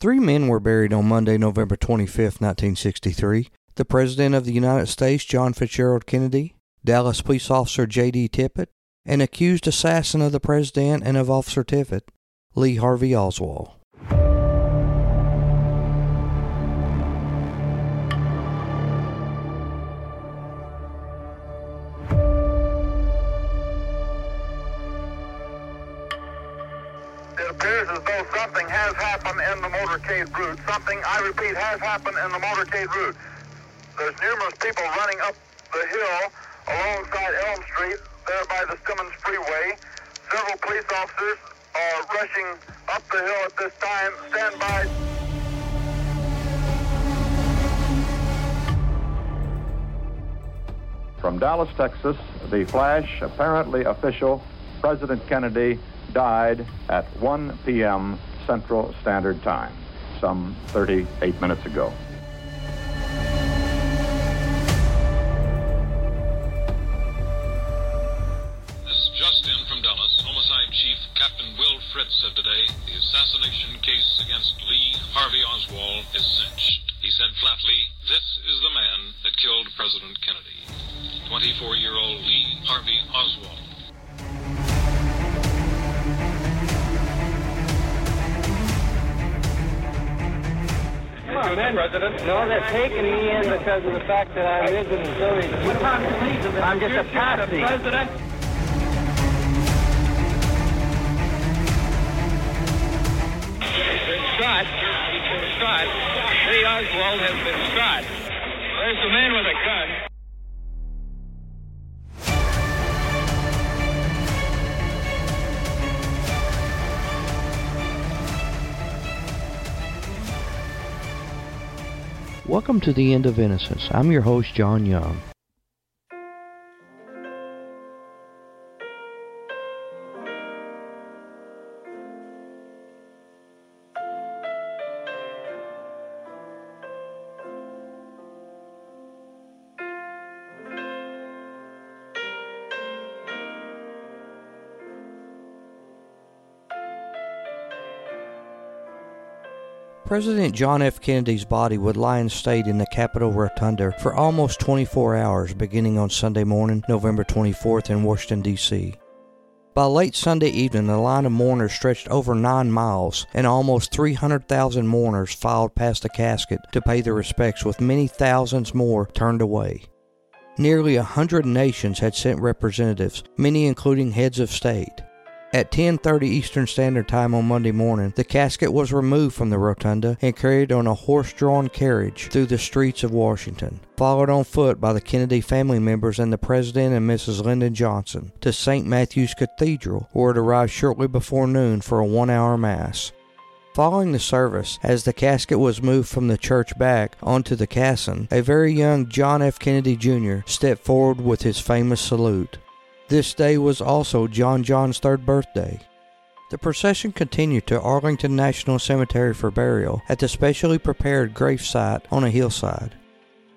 Three men were buried on Monday, November 25, 1963. The President of the United States, John Fitzgerald Kennedy, Dallas police officer J.D. Tippit, and accused assassin of the President and of Officer Tippit, Lee Harvey Oswald. It appears as though something has happened in the motorcade route. Something, I repeat, has happened in the motorcade route. There's numerous people running up the hill alongside Elm Street, there by the Stemmons Freeway. Several police officers are rushing up the hill at this time. Stand by. From Dallas, Texas, the flash, apparently official, President Kennedy died at 1 p.m. Central Standard Time, some 38 minutes ago. This is Justin from Dallas. Homicide Chief Captain Will Fritz said today the assassination case against Lee Harvey Oswald is cinched. He said flatly, This is the man that killed President Kennedy. 24 year old Lee Harvey Oswald. On, man. President. No, they're taking me in because of the fact that I live in Missouri. I'm just a patsy. President. He's been shot. He's been shot. Lee Oswald has been shot. Where's the man with a gun? Welcome to the End of Innocence. I'm your host, John Young. President John F. Kennedy's body would lie in state in the Capitol Rotunda for almost 24 hours beginning on Sunday morning, November 24th in Washington, D.C. By late Sunday evening, the line of mourners stretched over nine miles, and almost 300,000 mourners filed past the casket to pay their respects, with many thousands more turned away. Nearly a hundred nations had sent representatives, many including heads of state. At 10:30 Eastern Standard Time on Monday morning, the casket was removed from the rotunda and carried on a horse-drawn carriage through the streets of Washington, followed on foot by the Kennedy family members and the President and Mrs. Lyndon Johnson to St. Matthew's Cathedral, where it arrived shortly before noon for a 1-hour mass. Following the service, as the casket was moved from the church back onto the caisson, a very young John F. Kennedy Jr. stepped forward with his famous salute. This day was also John John's third birthday. The procession continued to Arlington National Cemetery for burial at the specially prepared gravesite on a hillside.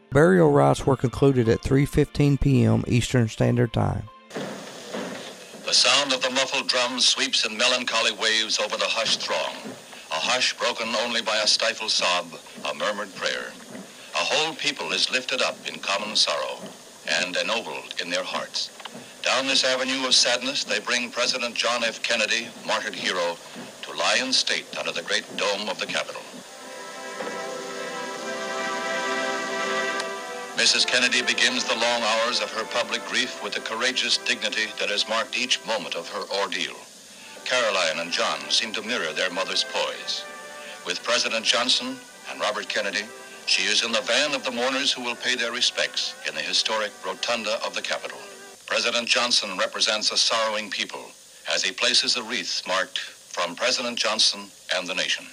Burial rites were concluded at 3:15 p.m. Eastern Standard Time. The sound of the muffled drums sweeps in melancholy waves over the hushed throng. A hush broken only by a stifled sob, a murmured prayer. A whole people is lifted up in common sorrow and ennobled in their hearts. Down this avenue of sadness, they bring President John F. Kennedy, martyred hero, to lie in state under the great dome of the Capitol. Mrs. Kennedy begins the long hours of her public grief with the courageous dignity that has marked each moment of her ordeal. Caroline and John seem to mirror their mother's poise. With President Johnson and Robert Kennedy, she is in the van of the mourners who will pay their respects in the historic rotunda of the Capitol. President Johnson represents a sorrowing people as he places a wreath marked from President Johnson and the nation.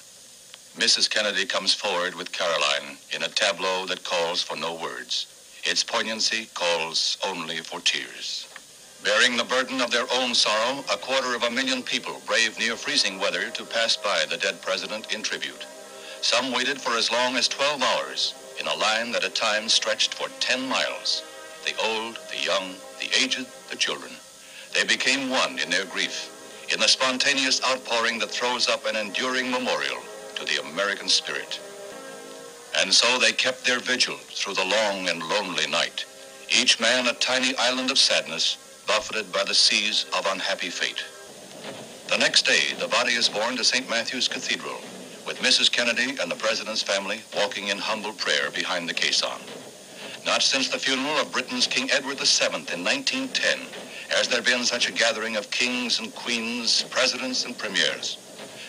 Mrs. Kennedy comes forward with Caroline in a tableau that calls for no words. Its poignancy calls only for tears. Bearing the burden of their own sorrow, a quarter of a million people braved near freezing weather to pass by the dead president in tribute. Some waited for as long as 12 hours in a line that at times stretched for 10 miles. The old, the young, the aged, the children. They became one in their grief, in the spontaneous outpouring that throws up an enduring memorial to the American spirit. And so they kept their vigil through the long and lonely night, each man a tiny island of sadness buffeted by the seas of unhappy fate. The next day, the body is borne to St. Matthew's Cathedral, with Mrs. Kennedy and the President's family walking in humble prayer behind the caisson. Not since the funeral of Britain's King Edward VII in 1910 has there been such a gathering of kings and queens, presidents and premiers.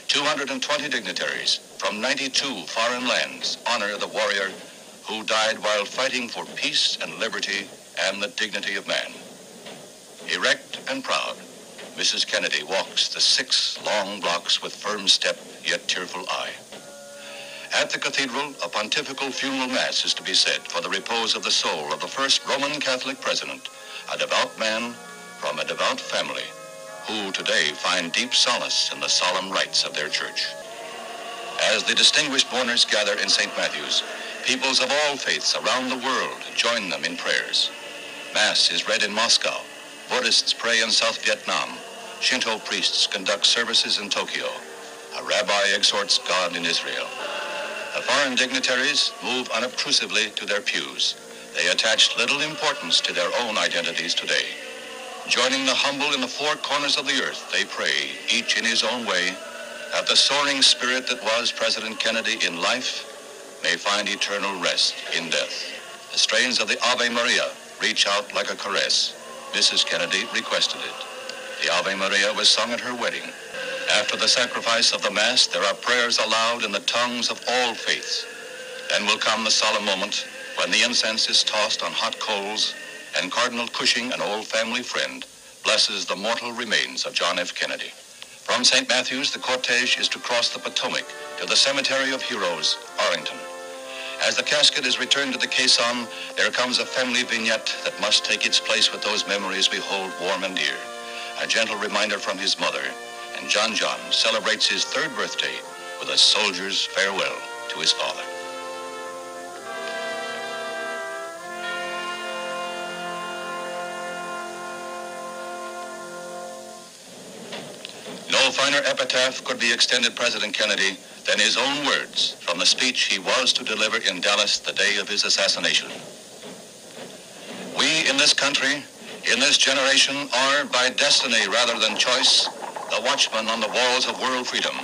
220 dignitaries from 92 foreign lands honor the warrior who died while fighting for peace and liberty and the dignity of man. Erect and proud, Mrs. Kennedy walks the six long blocks with firm step yet tearful eye. At the cathedral, a pontifical funeral mass is to be said for the repose of the soul of the first Roman Catholic president, a devout man from a devout family who today find deep solace in the solemn rites of their church. As the distinguished mourners gather in St. Matthew's, peoples of all faiths around the world join them in prayers. Mass is read in Moscow. Buddhists pray in South Vietnam. Shinto priests conduct services in Tokyo. A rabbi exhorts God in Israel. The foreign dignitaries move unobtrusively to their pews. They attach little importance to their own identities today. Joining the humble in the four corners of the earth, they pray, each in his own way, that the soaring spirit that was President Kennedy in life may find eternal rest in death. The strains of the Ave Maria reach out like a caress. Mrs. Kennedy requested it. The Ave Maria was sung at her wedding. After the sacrifice of the Mass, there are prayers aloud in the tongues of all faiths. Then will come the solemn moment when the incense is tossed on hot coals and Cardinal Cushing, an old family friend, blesses the mortal remains of John F. Kennedy. From St. Matthew's, the cortege is to cross the Potomac to the Cemetery of Heroes, Arlington. As the casket is returned to the caisson, there comes a family vignette that must take its place with those memories we hold warm and dear. A gentle reminder from his mother, and John John celebrates his third birthday with a soldier's farewell to his father. No finer epitaph could be extended President Kennedy than his own words from the speech he was to deliver in Dallas the day of his assassination. We in this country, in this generation, are by destiny rather than choice, the watchman on the walls of world freedom.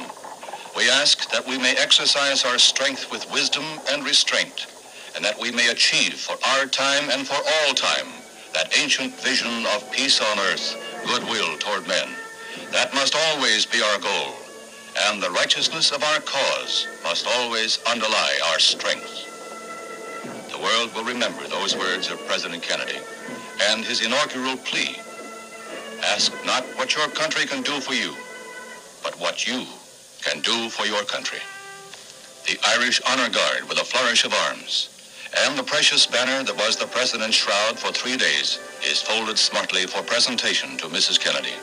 We ask that we may exercise our strength with wisdom and restraint, and that we may achieve for our time and for all time that ancient vision of peace on earth, goodwill toward men. That must always be our goal, and the righteousness of our cause must always underlie our strength. The world will remember those words of President Kennedy and his inaugural plea. Ask not what your country can do for you, but what you can do for your country. The Irish Honor Guard with a flourish of arms and the precious banner that was the President's shroud for three days is folded smartly for presentation to Mrs. Kennedy.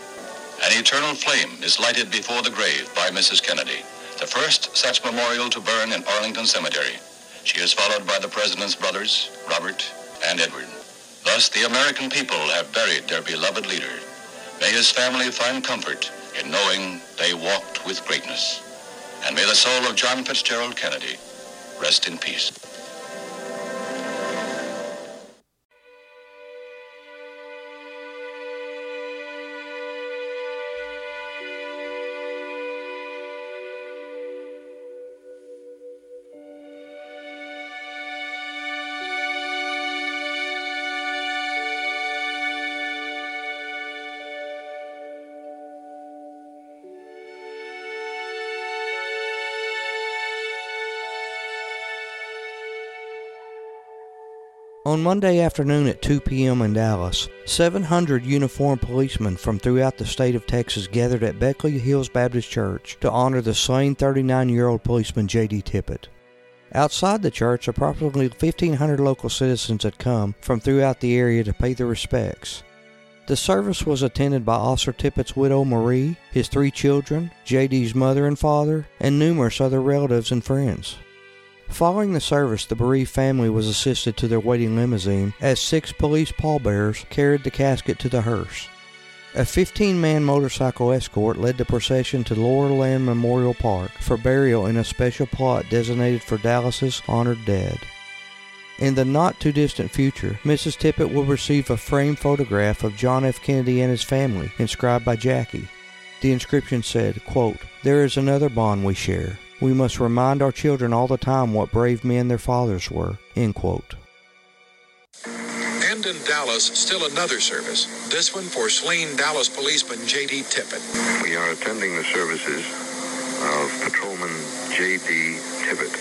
An eternal flame is lighted before the grave by Mrs. Kennedy, the first such memorial to burn in Arlington Cemetery. She is followed by the President's brothers, Robert and Edward. Thus, the American people have buried their beloved leader. May his family find comfort in knowing they walked with greatness. And may the soul of John Fitzgerald Kennedy rest in peace. On Monday afternoon at 2 p.m. in Dallas, 700 uniformed policemen from throughout the state of Texas gathered at Beckley Hills Baptist Church to honor the slain 39 year old policeman J.D. Tippit. Outside the church, approximately 1,500 local citizens had come from throughout the area to pay their respects. The service was attended by Officer Tippit's widow Marie, his three children, J.D.'s mother and father, and numerous other relatives and friends. Following the service, the bereaved family was assisted to their waiting limousine as six police pallbearers carried the casket to the hearse. A 15 man motorcycle escort led the procession to Laurel Laurelland Memorial Park for burial in a special plot designated for Dallas's honored dead. In the not too distant future, Mrs. Tippit will receive a framed photograph of John F. Kennedy and his family, inscribed by Jackie. The inscription said, quote, There is another bond we share. We must remind our children all the time what brave men their fathers were. End quote. And in Dallas, still another service. This one for slain Dallas policeman J.D. Tippit. We are attending the services of Patrolman J.D. Tippit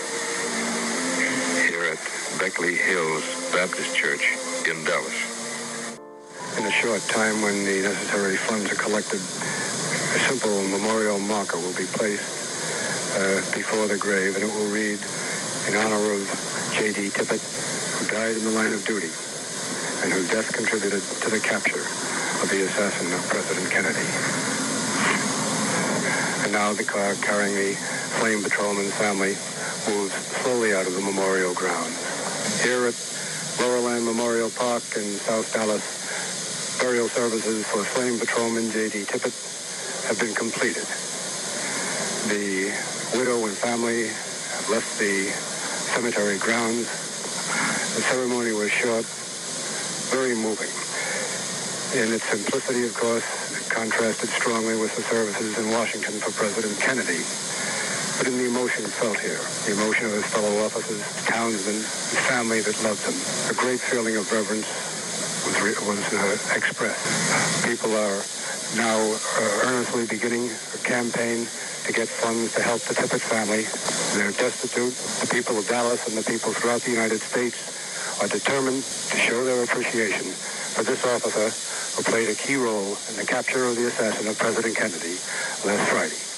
here at Beckley Hills Baptist Church in Dallas. In a short time, when the necessary funds are collected, a simple memorial marker will be placed before the grave, and it will read, in honor of J.D. Tippit, who died in the line of duty and whose death contributed to the capture of the assassin of President Kennedy. And now the car carrying the flame patrolman's family moves slowly out of the memorial grounds. Here at Laurel Land Memorial Park in South Dallas, burial services for flame patrolman J.D. Tippit have been completed. The widow and family have left the cemetery grounds. The ceremony was short, very moving. In its simplicity, of course, it contrasted strongly with the services in Washington for President Kennedy. But in the emotion felt here, the emotion of his fellow officers, townsmen, his family that loved him, a great feeling of reverence was, was uh, expressed. People are now uh, earnestly beginning a campaign to get funds to help the Tippit family. They're destitute. The people of Dallas and the people throughout the United States are determined to show their appreciation for this officer who played a key role in the capture of the assassin of President Kennedy last Friday.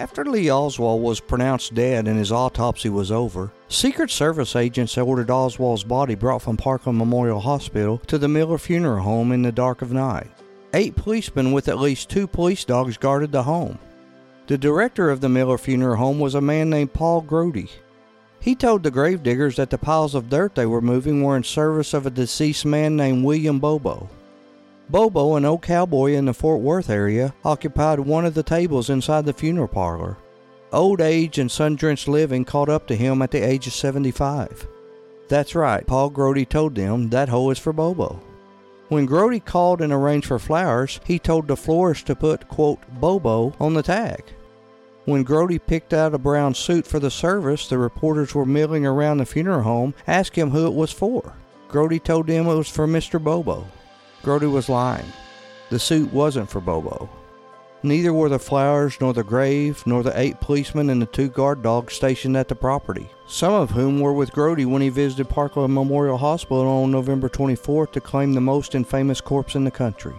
After Lee Oswald was pronounced dead and his autopsy was over, Secret Service agents ordered Oswald's body brought from Parkland Memorial Hospital to the Miller Funeral Home in the dark of night. Eight policemen with at least two police dogs guarded the home. The director of the Miller Funeral Home was a man named Paul Groody. He told the gravediggers that the piles of dirt they were moving were in service of a deceased man named William Bobo. Bobo, an old cowboy in the Fort Worth area, occupied one of the tables inside the funeral parlor. Old age and sun drenched living caught up to him at the age of 75. That's right, Paul Groody told them that hole is for Bobo. When Groody called and arranged for flowers, he told the florist to put, quote, Bobo on the tag. When Groody picked out a brown suit for the service, the reporters were milling around the funeral home, asking him who it was for. Groody told them it was for Mr. Bobo. Groody was lying. The suit wasn't for Bobo. Neither were the flowers, nor the grave, nor the eight policemen and the two guard dogs stationed at the property, some of whom were with Groody when he visited Parkland Memorial Hospital on November 24th to claim the most infamous corpse in the country.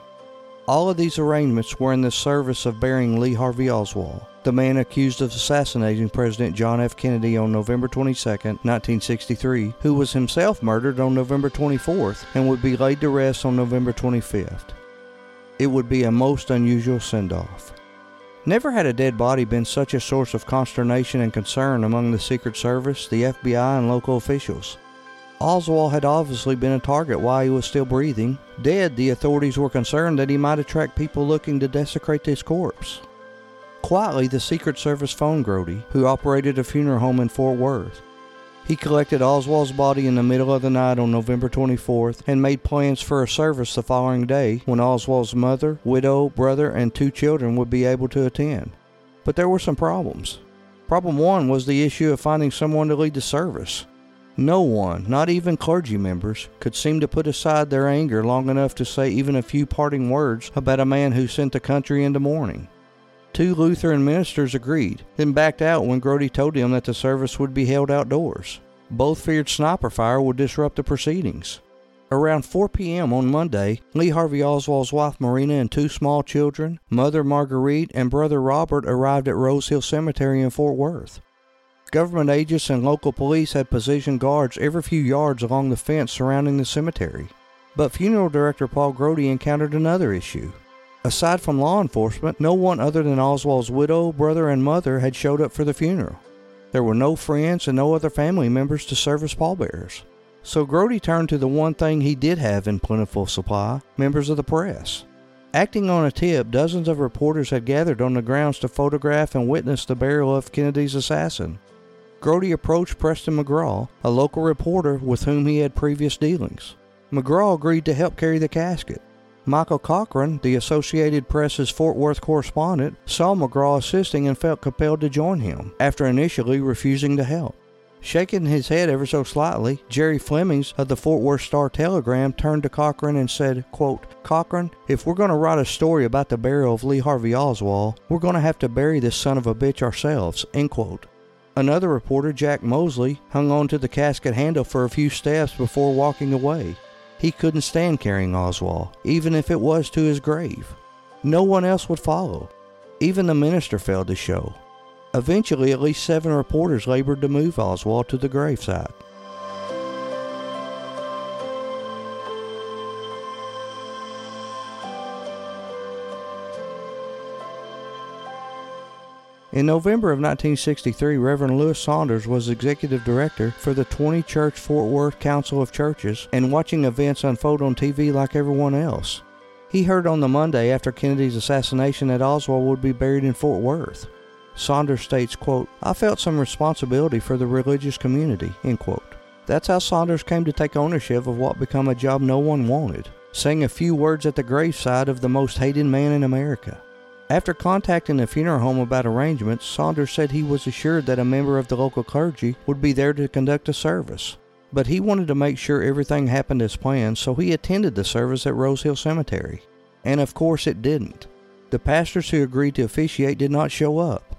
All of these arrangements were in the service of burying Lee Harvey Oswald, the man accused of assassinating President John F. Kennedy on November 22, 1963, who was himself murdered on November 24th and would be laid to rest on November 25th. It would be a most unusual send off. Never had a dead body been such a source of consternation and concern among the Secret Service, the FBI, and local officials. Oswald had obviously been a target while he was still breathing. Dead, the authorities were concerned that he might attract people looking to desecrate his corpse. Quietly, the Secret Service phoned Groody, who operated a funeral home in Fort Worth. He collected Oswald's body in the middle of the night on November 24th and made plans for a service the following day when Oswald's mother, widow, brother, and two children would be able to attend. But there were some problems. Problem one was the issue of finding someone to lead the service. No one, not even clergy members, could seem to put aside their anger long enough to say even a few parting words about a man who sent the country into mourning. Two Lutheran ministers agreed, then backed out when Groody told them that the service would be held outdoors. Both feared sniper fire would disrupt the proceedings. Around 4 p.m. on Monday, Lee Harvey Oswald's wife Marina and two small children, mother Marguerite and brother Robert arrived at Rose Hill Cemetery in Fort Worth. Government agents and local police had positioned guards every few yards along the fence surrounding the cemetery. But funeral director Paul Groody encountered another issue. Aside from law enforcement, no one other than Oswald's widow, brother, and mother had showed up for the funeral. There were no friends and no other family members to serve as pallbearers. So Groody turned to the one thing he did have in plentiful supply members of the press. Acting on a tip, dozens of reporters had gathered on the grounds to photograph and witness the burial of Kennedy's assassin. Groody approached Preston McGraw, a local reporter with whom he had previous dealings. McGraw agreed to help carry the casket. Michael Cochran, the Associated Press's Fort Worth correspondent, saw McGraw assisting and felt compelled to join him, after initially refusing to help. Shaking his head ever so slightly, Jerry Flemmons of the Fort Worth Star Telegram turned to Cochran and said, quote, Cochran, if we're going to write a story about the burial of Lee Harvey Oswald, we're going to have to bury this son of a bitch ourselves, end quote. Another reporter, Jack Mosley, hung on to the casket handle for a few steps before walking away. He couldn't stand carrying Oswald, even if it was to his grave. No one else would follow. Even the minister failed to show. Eventually, at least seven reporters labored to move Oswald to the gravesite. In November of 1963, Reverend Louis Saunders was executive director for the 20 Church Fort Worth Council of Churches and watching events unfold on TV like everyone else. He heard on the Monday after Kennedy's assassination that Oswald would be buried in Fort Worth. Saunders states, quote, I felt some responsibility for the religious community, end quote. That's how Saunders came to take ownership of what became a job no one wanted, saying a few words at the graveside of the most hated man in America. After contacting the funeral home about arrangements, Saunders said he was assured that a member of the local clergy would be there to conduct a service. But he wanted to make sure everything happened as planned, so he attended the service at Rose Hill Cemetery. And of course, it didn't. The pastors who agreed to officiate did not show up.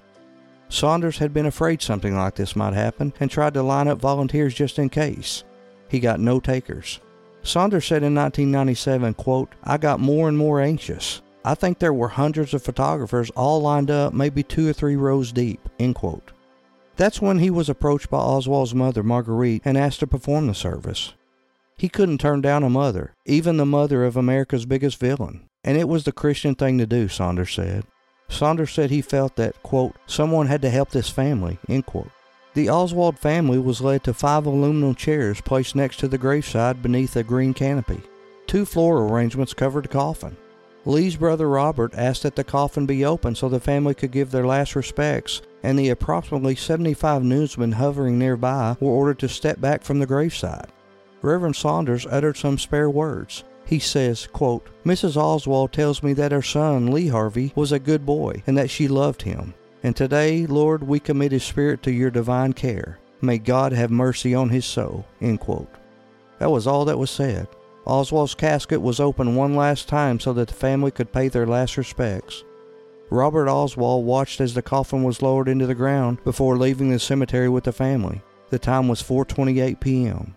Saunders had been afraid something like this might happen and tried to line up volunteers just in case. He got no takers. Saunders said in 1997, quote, I got more and more anxious. I think there were hundreds of photographers all lined up, maybe two or three rows deep. End quote. That's when he was approached by Oswald's mother, Marguerite, and asked to perform the service. He couldn't turn down a mother, even the mother of America's biggest villain. And it was the Christian thing to do, Saunders said. Saunders said he felt that, quote, someone had to help this family, end quote. The Oswald family was led to five aluminum chairs placed next to the graveside beneath a green canopy. Two floral arrangements covered the coffin. Lee's brother Robert asked that the coffin be opened so the family could give their last respects, and the approximately 75 newsmen hovering nearby were ordered to step back from the graveside. Reverend Saunders uttered some spare words. He says, quote, Mrs. Oswald tells me that her son, Lee Harvey, was a good boy and that she loved him. And today, Lord, we commit his spirit to your divine care. May God have mercy on his soul. End quote. That was all that was said. Oswald's casket was opened one last time so that the family could pay their last respects. Robert Oswald watched as the coffin was lowered into the ground before leaving the cemetery with the family. The time was 4:28 p.m.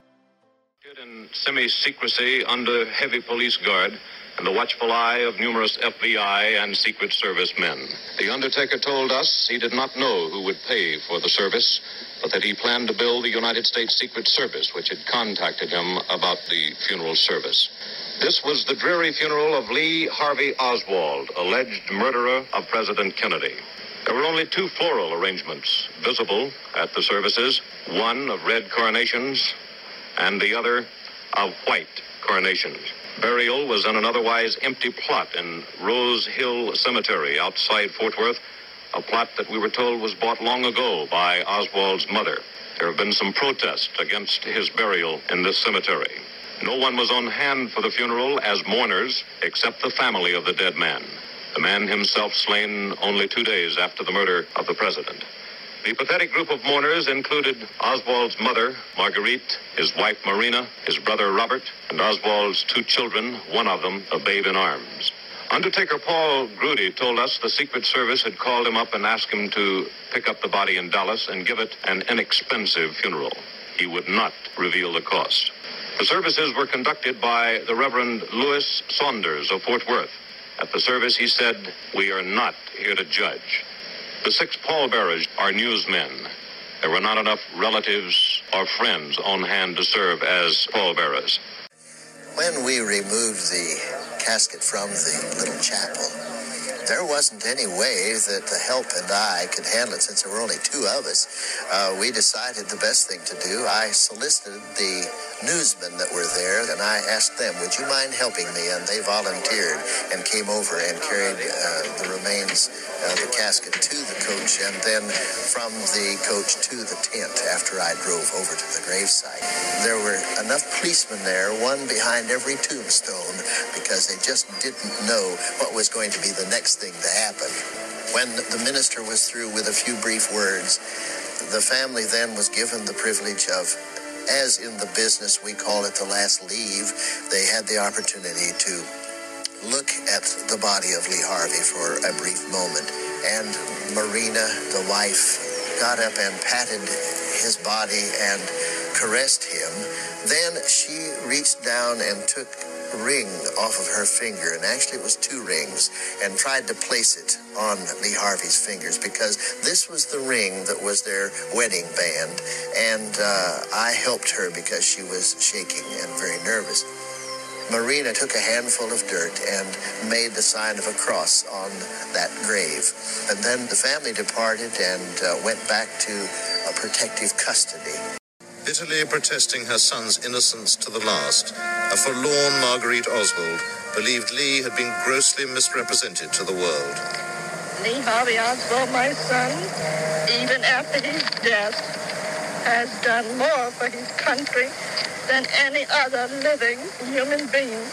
In semi-secrecy under heavy police guard and the watchful eye of numerous FBI and Secret Service men. The undertaker told us he did not know who would pay for the service, but that he planned to bill the United States Secret Service, which had contacted him about the funeral service. This was the dreary funeral of Lee Harvey Oswald, alleged murderer of President Kennedy. There were only two floral arrangements visible at the services one of red coronations and the other of white coronations. Burial was in an otherwise empty plot in Rose Hill Cemetery outside Fort Worth, a plot that we were told was bought long ago by Oswald's mother. There have been some protests against his burial in this cemetery. No one was on hand for the funeral as mourners except the family of the dead man, the man himself slain only two days after the murder of the president. The pathetic group of mourners included Oswald's mother, Marguerite, his wife, Marina, his brother, Robert, and Oswald's two children, one of them a babe in arms. Undertaker Paul Groody told us the Secret Service had called him up and asked him to pick up the body in Dallas and give it an inexpensive funeral. He would not reveal the cost. The services were conducted by the Reverend Louis Saunders of Fort Worth. At the service, he said, We are not here to judge. The six pallbearers are newsmen. There were not enough relatives or friends on hand to serve as pallbearers. When we removed the casket from the little chapel. There wasn't any way that the help and I could handle it since there were only two of us. Uh, we decided the best thing to do. I solicited the newsmen that were there and I asked them, Would you mind helping me? And they volunteered and came over and carried uh, the remains, uh, the casket to the coach and then from the coach to the tent after I drove over to the gravesite. There were enough policemen there, one behind every tombstone, because they just didn't know what was going to be the next thing to happen. When the minister was through with a few brief words, the family then was given the privilege of, as in the business we call it the last leave, they had the opportunity to look at the body of Lee Harvey for a brief moment. And Marina, the wife, got up and patted his body and caressed him. Then she reached down and took ring off of her finger, and actually it was two rings, and tried to place it on Lee Harvey's fingers because this was the ring that was their wedding band, and uh, I helped her because she was shaking and very nervous. Marina took a handful of dirt and made the sign of a cross on that grave. And then the family departed and uh, went back to protective custody. Bitterly protesting her son's innocence to the last, a forlorn Marguerite Oswald believed Lee had been grossly misrepresented to the world. Lee Harvey Oswald, my son, even after his death, has done more for his country than any other living human being.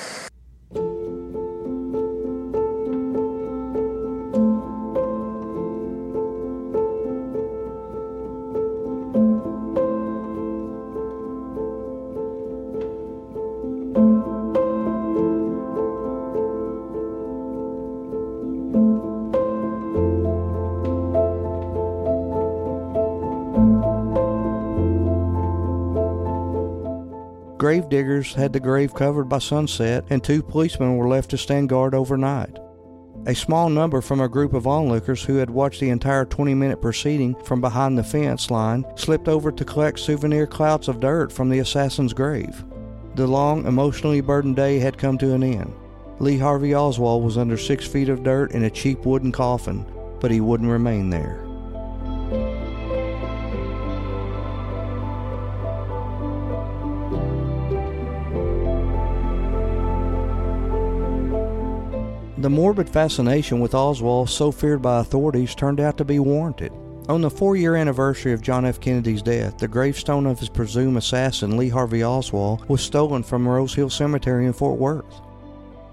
Grave diggers had the grave covered by sunset, and two policemen were left to stand guard overnight. A small number from a group of onlookers who had watched the entire 20 minute proceeding from behind the fence line slipped over to collect souvenir clouds of dirt from the assassin's grave. The long, emotionally burdened day had come to an end. Lee Harvey Oswald was under six feet of dirt in a cheap wooden coffin, but he wouldn't remain there. The morbid fascination with Oswald, so feared by authorities, turned out to be warranted. On the four year anniversary of John F. Kennedy's death, the gravestone of his presumed assassin, Lee Harvey Oswald, was stolen from Rose Hill Cemetery in Fort Worth.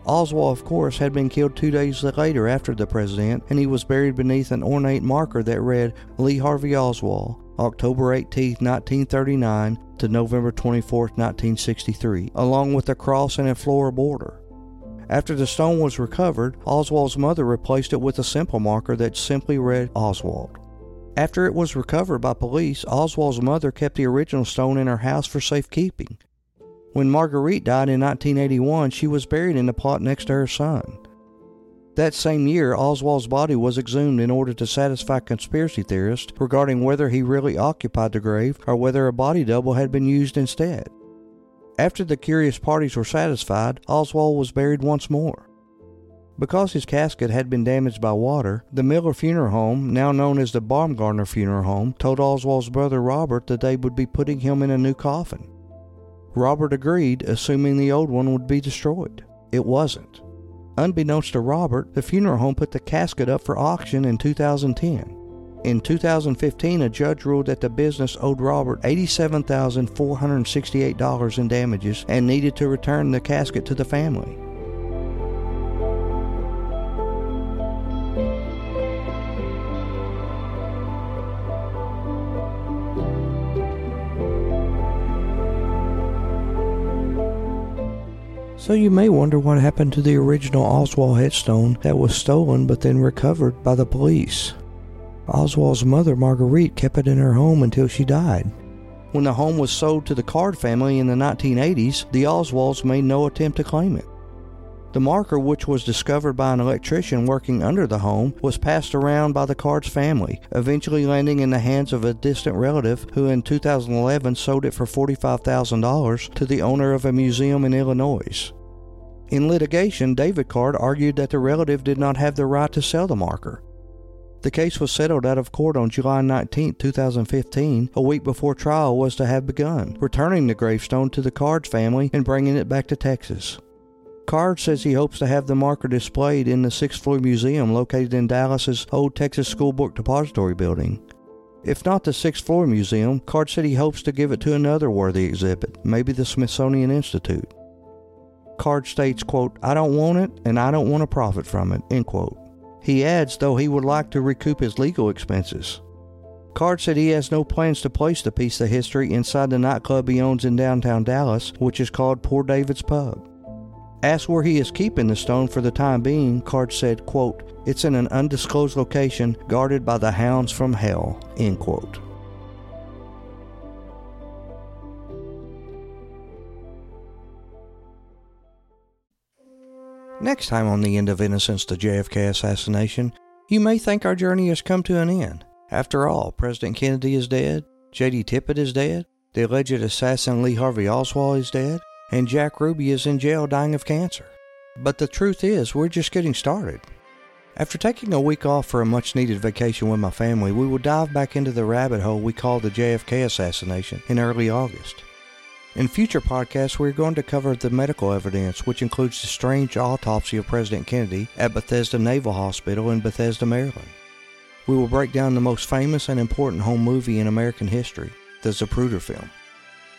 Oswald, of course, had been killed two days later after the president, and he was buried beneath an ornate marker that read Lee Harvey Oswald, October 18, 1939 to November 24, 1963, along with a cross and a floral border. After the stone was recovered, Oswald's mother replaced it with a simple marker that simply read Oswald. After it was recovered by police, Oswald's mother kept the original stone in her house for safekeeping. When Marguerite died in 1981, she was buried in the plot next to her son. That same year, Oswald's body was exhumed in order to satisfy conspiracy theorists regarding whether he really occupied the grave or whether a body double had been used instead. After the curious parties were satisfied, Oswald was buried once more. Because his casket had been damaged by water, the Miller Funeral Home, now known as the Baumgardner Funeral Home, told Oswald's brother Robert that they would be putting him in a new coffin. Robert agreed, assuming the old one would be destroyed. It wasn't. Unbeknownst to Robert, the funeral home put the casket up for auction in 2010. In 2015, a judge ruled that the business owed Robert $87,468 in damages and needed to return the casket to the family. So you may wonder what happened to the original Oswald headstone that was stolen but then recovered by the police. Oswald's mother, Marguerite, kept it in her home until she died. When the home was sold to the Card family in the 1980s, the Oswalds made no attempt to claim it. The marker, which was discovered by an electrician working under the home, was passed around by the Card's family, eventually landing in the hands of a distant relative who in 2011 sold it for $45,000 to the owner of a museum in Illinois. In litigation, David Card argued that the relative did not have the right to sell the marker. The case was settled out of court on July 19, 2015, a week before trial was to have begun, returning the gravestone to the Card family and bringing it back to Texas. Card says he hopes to have the marker displayed in the sixth floor museum located in Dallas's old Texas School Book Depository building. If not the sixth floor museum, Card said he hopes to give it to another worthy exhibit, maybe the Smithsonian Institute. Card states, quote, I don't want it and I don't want to profit from it, end quote. He adds, though he would like to recoup his legal expenses. Card said he has no plans to place the piece of history inside the nightclub he owns in downtown Dallas, which is called Poor David's Pub. Asked where he is keeping the stone for the time being, Card said, quote, It's in an undisclosed location guarded by the hounds from hell, end quote. Next time on The End of Innocence, the JFK assassination, you may think our journey has come to an end. After all, President Kennedy is dead, J.D. Tippit is dead, the alleged assassin Lee Harvey Oswald is dead, and Jack Ruby is in jail dying of cancer. But the truth is, we're just getting started. After taking a week off for a much needed vacation with my family, we will dive back into the rabbit hole we call the JFK assassination in early August. In future podcasts, we're going to cover the medical evidence, which includes the strange autopsy of President Kennedy at Bethesda Naval Hospital in Bethesda, Maryland. We will break down the most famous and important home movie in American history, the Zapruder film.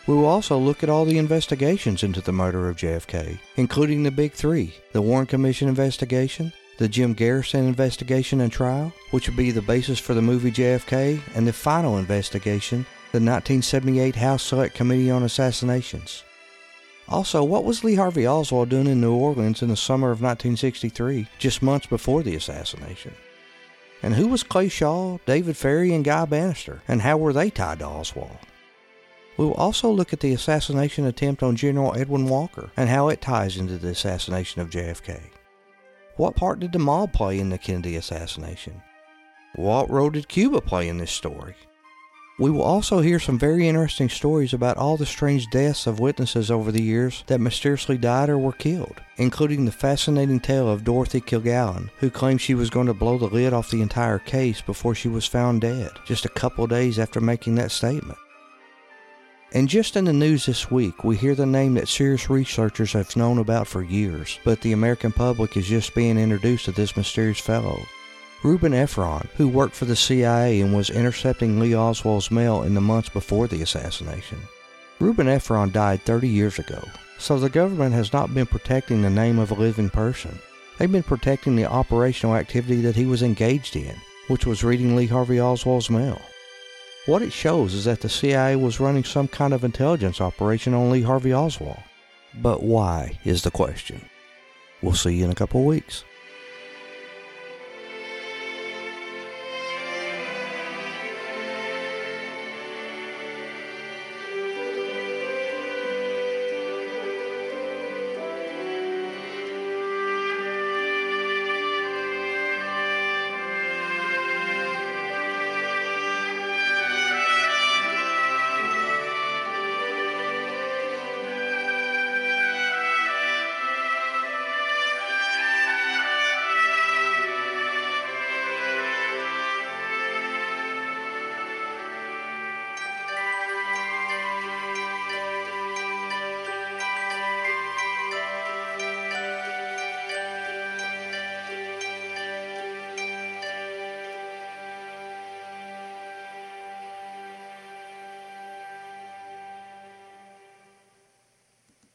We will also look at all the investigations into the murder of JFK, including the Big Three the Warren Commission investigation, the Jim Garrison investigation and trial, which would be the basis for the movie JFK, and the final investigation, the 1978 House Select Committee on Assassinations. Also, what was Lee Harvey Oswald doing in New Orleans in the summer of 1963, just months before the assassination? And who was Clay Shaw, David Ferrie, and Guy Banister, and how were they tied to Oswald? We will also look at the assassination attempt on General Edwin Walker and how it ties into the assassination of JFK. What part did the mob play in the Kennedy assassination? What role did Cuba play in this story? We will also hear some very interesting stories about all the strange deaths of witnesses over the years that mysteriously died or were killed, including the fascinating tale of Dorothy Kilgallen, who claimed she was going to blow the lid off the entire case before she was found dead, just a couple days after making that statement. And just in the news this week, we hear the name that serious researchers have known about for years, but the American public is just being introduced to this mysterious fellow. Reuben Efron, who worked for the CIA and was intercepting Lee Oswald's mail in the months before the assassination. Reuben Efron died 30 years ago, so the government has not been protecting the name of a living person. They've been protecting the operational activity that he was engaged in, which was reading Lee Harvey Oswald's mail. What it shows is that the CIA was running some kind of intelligence operation on Lee Harvey Oswald. But why is the question. We'll see you in a couple of weeks.